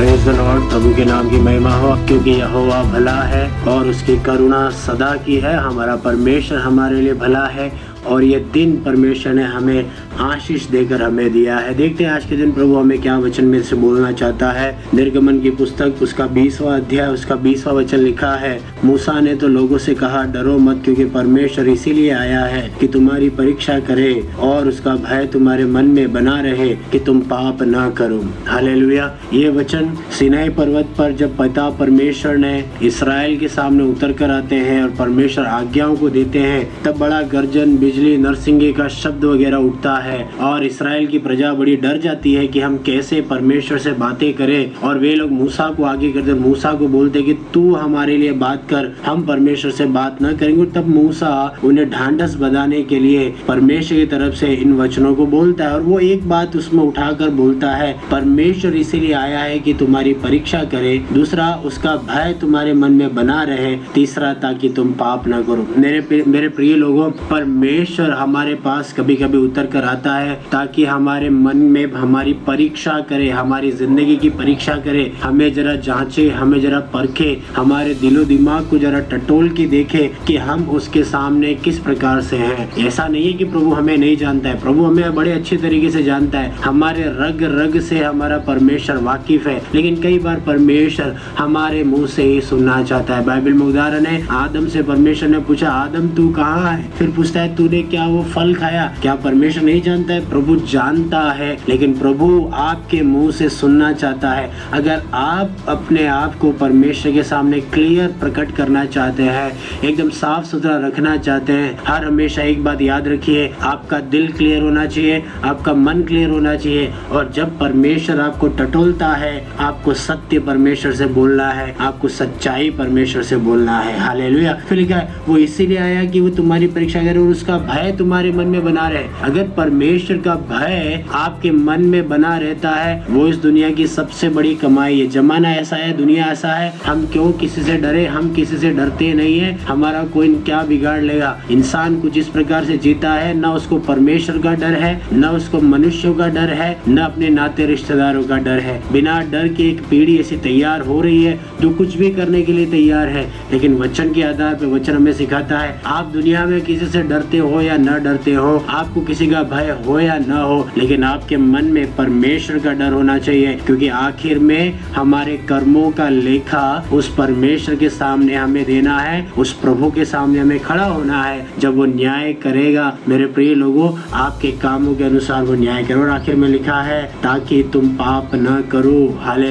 Praise Lord प्रभु के नाम की महिमा हो, क्योंकि यहोवा भला है और उसकी करुणा सदा की है। हमारा परमेश्वर हमारे लिए भला है। और ये दिन परमेश्वर ने हमें आशीष देकर हमें दिया है। देखते हैं आज के दिन प्रभु हमें क्या वचन में से बोलना चाहता है। निर्गमन की पुस्तक, उसका बीसवा अध्याय, उसका बीसवा वचन लिखा है। मूसा ने तो लोगों से कहा, डरो मत क्योंकि परमेश्वर इसीलिए आया है कि तुम्हारी परीक्षा करे और उसका भय तुम्हारे मन में बना रहे कि तुम पाप ना करो। हालेलुया। ये वचन सिनाई पर्वत पर जब पिता परमेश्वर ने इसराइल के सामने उतर कर आते हैं और परमेश्वर आज्ञाओं को देते हैं, तब बड़ा गर्जन बिजली, नरसिंगे का शब्द वगैरह उठता है और इसराइल की प्रजा बड़ी डर जाती है कि हम कैसे परमेश्वर से बातें करें और वे लोग मूसा को आगे करते मूसा को बोलते कि तू हमारे लिए बात कर, हम परमेश्वर से बात न करेंगे। तब मूसा उन्हें ढांढस बधाने के लिए परमेश्वर की तरफ़ से इन वचनों को बोलता है और वो एक बात उसमें उठाकर बोलता है, परमेश्वर इसीलिए आया है कि तुम्हारी परीक्षा करे। दूसरा, उसका भय तुम्हारे मन में बना रहे। तीसरा, ताकि तुम पाप ना करो। मेरे मेरे प्रिय लोगों, परमेश्वर परमेश्वर हमारे पास कभी कभी उतर कर आता है, ताकि हमारे मन में हमारी परीक्षा करे, हमारी ज़िंदगी की परीक्षा करे। हमें जरा जांचे, हमें जरा परखे, हमारे दिलो दिमाग को जरा टटोल के देखे कि हम उसके सामने किस प्रकार से हैं। ऐसा नहीं है कि प्रभु हमें नहीं जानता है। प्रभु हमें बड़े अच्छे तरीके से जानता है। हमारे रग रग से हमारा परमेश्वर वाकिफ है। लेकिन कई बार परमेश्वर हमारे मुँह से ही सुनना चाहता है। बाइबल में उदाहरण है, आदम से परमेश्वर ने पूछा, आदम, तू कहाँ है? फिर पूछता है, तू तूने क्या वो फल खाया? क्या परमेश्वर नहीं जानता है? प्रभु जानता है, लेकिन प्रभु आपके मुँह से सुनना चाहता है। अगर आप अपने आप को परमेश्वर के सामने क्लियर प्रकट करना चाहते हैं, एकदम साफ़ सुथरा रखना चाहते हैं, हर हमेशा एक बात याद रखिए, आपका दिल क्लियर होना चाहिए, आपका मन क्लियर होना चाहिए, और जब परमेश्वर आपको टटोलता है, आपको सत्य परमेश्वर से बोलना है, आपको सच्चाई परमेश्वर से बोलना है। हालेलुया। फिर लिखा है? वो इसीलिए आया कि वो तुम्हारी परीक्षा करे और उसका भय तुम्हारे मन में बना रहे। अगर परमेश्वर का भय आपके मन में बना रहता है, वो इस दुनिया की सबसे बड़ी कमाई है। जमाना ऐसा है, दुनिया ऐसा है। हम क्यों किसी से डरे? हम किसी से डरते नहीं है। हमारा कोई क्या बिगाड़ लेगा? इंसान कुछ इस प्रकार से जीता है, न उसको परमेश्वर का डर है, न उसको मनुष्यों का डर है, न अपने नाते रिश्तेदारों का डर है। बिना डर के एक पीढ़ी ऐसी तैयार हो रही है, जो कुछ भी करने के लिए तैयार है। लेकिन वचन के आधार पर वचन हमें सिखाता है, आप दुनिया में किसी से डरते हो हो या न डरते हो, आपको किसी का भय हो या न हो, लेकिन आपके मन में परमेश्वर का डर होना चाहिए, क्योंकि आखिर में हमारे कर्मों का लेखा उस परमेश्वर के सामने हमें देना है, उस प्रभु के सामने हमें खड़ा होना है। जब वो न्याय करेगा, मेरे प्रिय लोगों, आपके कामों के अनुसार वो न्याय करो। और आखिर में लिखा है, ताकि तुम पाप न करो। हाले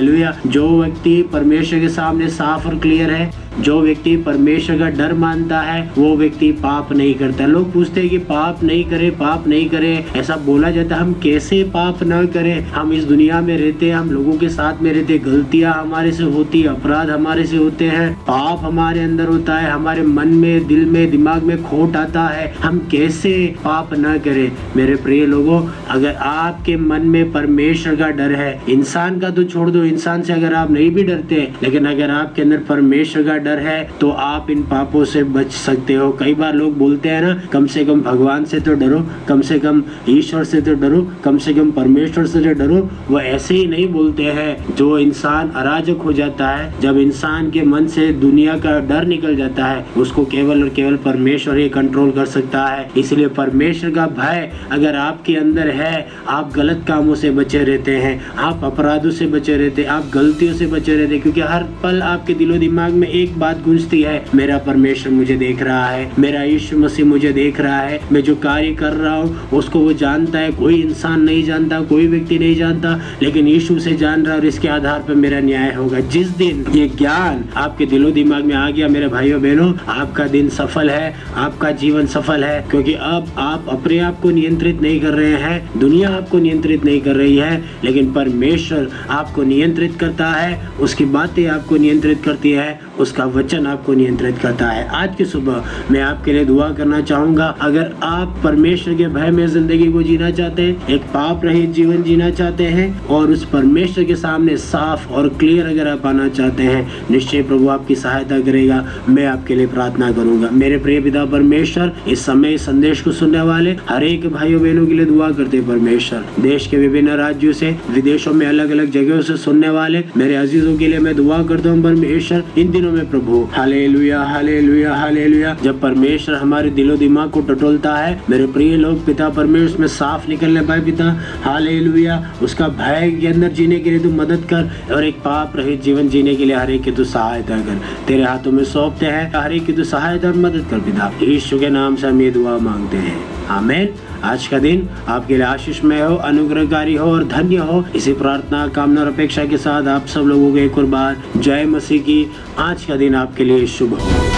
जो व्यक्ति परमेश्वर के सामने साफ़ और क्लियर है जो व्यक्ति परमेश्वर का डर मानता है, वो व्यक्ति पाप नहीं करता। लोग पूछते हैं कि पाप नहीं करे, पाप नहीं करे। ऐसा बोला जाता है, हम कैसे पाप न करें? हम इस दुनिया में रहते हैं, हम लोगों के साथ में रहते गलतियाँ हमारे से होती अपराध हमारे से होते हैं। पाप हमारे अंदर होता है, हमारे मन में, दिल में, दिमाग में खोट आता है। हम कैसे पाप न करें? मेरे प्रिय लोगों, अगर आपके मन में परमेश्वर का डर है, इंसान का तो छोड़ दो। इंसान से अगर आप नहीं भी डरते, लेकिन अगर आपके अंदर परमेश्वर का डर है तो आप इन पापों से बच सकते हो। कई बार लोग बोलते हैं ना, कम से कम भगवान से तो डरो, कम से कम ईश्वर से तो डरो, कम से कम परमेश्वर से तो डरो। वो ऐसे ही नहीं बोलते हैं। जो इंसान अराजक हो जाता है, जब इंसान के मन से दुनिया का डर निकल जाता है, उसको केवल और केवल परमेश्वर ही कंट्रोल कर सकता है। इसलिए परमेश्वर का भय अगर आपके अंदर है, आप गलत कामों से बचे रहते हैं, आप अपराधों से बचे रहते हैं आप गलतियों से बचे रहते हैं, क्योंकि हर पल आपके दिलो दिमाग में एक बात गूंजती है, मेरा परमेश्वर मुझे देख रहा है, मेरा यीशु मसीह मुझे देख रहा है, मैं जो कार्य कर रहा हूँ, उसको वो जानता है, कोई इंसान नहीं जानता, कोई व्यक्ति नहीं जानता, लेकिन यीशु से जान रहा और इसके आधार पर मेरा न्याय होगा। जिस दिन ये ज्ञान आपके दिलो दिमाग में आ गया, मेरे भाइयों बहनों, आपका दिन सफल है, आपका जीवन सफल है, क्योंकि अब आप अपने आप को नियंत्रित नहीं कर रहे हैं, दुनिया आपको नियंत्रित नहीं कर रही है, लेकिन परमेश्वर आपको नियंत्रित करता है, उसकी बातें आपको नियंत्रित करती है, उसका उसका वचन आपको नियंत्रित करता है। आज की सुबह मैं आपके लिए दुआ करना चाहूँगा, अगर आप परमेश्वर के भय में ज़िंदगी को जीना चाहते हैं, एक पाप रहित जीवन जीना चाहते हैं, और उस परमेश्वर के सामने साफ़ और क्लियर अगर आप आना चाहते हैं, निश्चय प्रभु आपकी सहायता करेगा। मैं आपके लिए प्रार्थना करूँगा। मेरे प्रिय पिता परमेश्वर, इस समय इस संदेश को सुनने वाले हर एक भाइयों बहनों के लिए दुआ करते परमेश्वर। देश के विभिन्न राज्यों से, विदेशों में अलग अलग जगहों से सुनने वाले मेरे अजीजों के लिए मैं दुआ करता हूँ परमेश्वर। इन दिनों में प्रभु। हाले लुया हाले लुया हाले लुया जब परमेश्वर हमारे दिलो दिमाग को टटोलता है, मेरे प्रिय लोग, पिता परमेश्वर, में साफ़ निकलने पाए, पिता। हाले लुया उसका भय के अंदर जीने के लिए तू मदद कर, और एक पाप रहित जीवन जीने के लिए हर की तू सहायता कर। तेरे हाथों में सौंपते हैं, हरे की तू सहायता मदद कर, पिता। यीशु के नाम से हम ये दुआ मांगते हैं। आमेन। आज का दिन आपके लिए आशीषमय हो, अनुग्रहकारी हो और धन्य हो। इसी प्रार्थना, कामना और अपेक्षा के साथ आप सब लोगों को एक और बार जय मसीह की। आज का दिन आपके लिए शुभ हो।